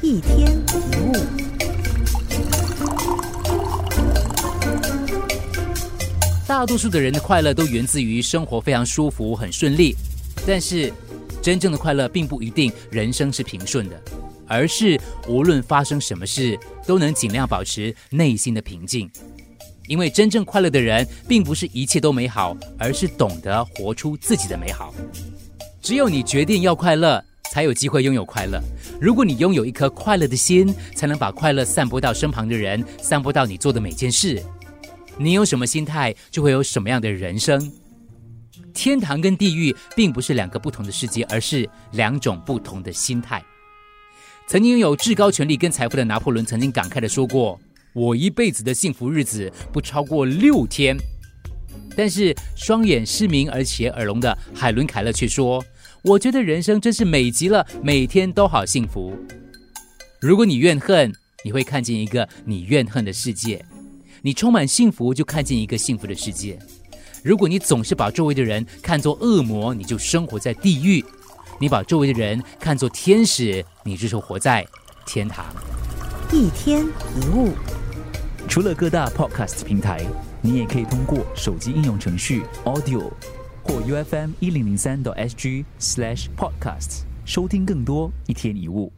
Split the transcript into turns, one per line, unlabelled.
一天一物。
大多数的人的快乐都源自于生活非常舒服、很顺利，但是真正的快乐并不一定人生是平顺的，而是无论发生什么事，都能尽量保持内心的平静。因为真正快乐的人，并不是一切都美好，而是懂得活出自己的美好。只有你决定要快乐，才有机会拥有快乐。如果你拥有一颗快乐的心，才能把快乐散播到身旁的人，散播到你做的每件事。你有什么心态，就会有什么样的人生。天堂跟地狱并不是两个不同的世界，而是两种不同的心态。曾经拥有至高权力跟财富的拿破仑曾经感慨的说过：“我一辈子的幸福日子不超过六天。”但是双眼失明而且耳聋的海伦凯勒却说：“我觉得人生真是美极了，每天都好幸福。如果你怨恨，你会看见一个你怨恨的世界。”你充满幸福，就看见一个幸福的世界。如果你总是把周围的人看作恶魔，你就生活在地狱；你把周围的人看作天使，你就是活在天堂。
一天一物，
除了各大 Podcast 平台，你也可以通过手机应用程序 Audio 或 UFM 一零零三 SG Slash podcast 收听更多一天一物。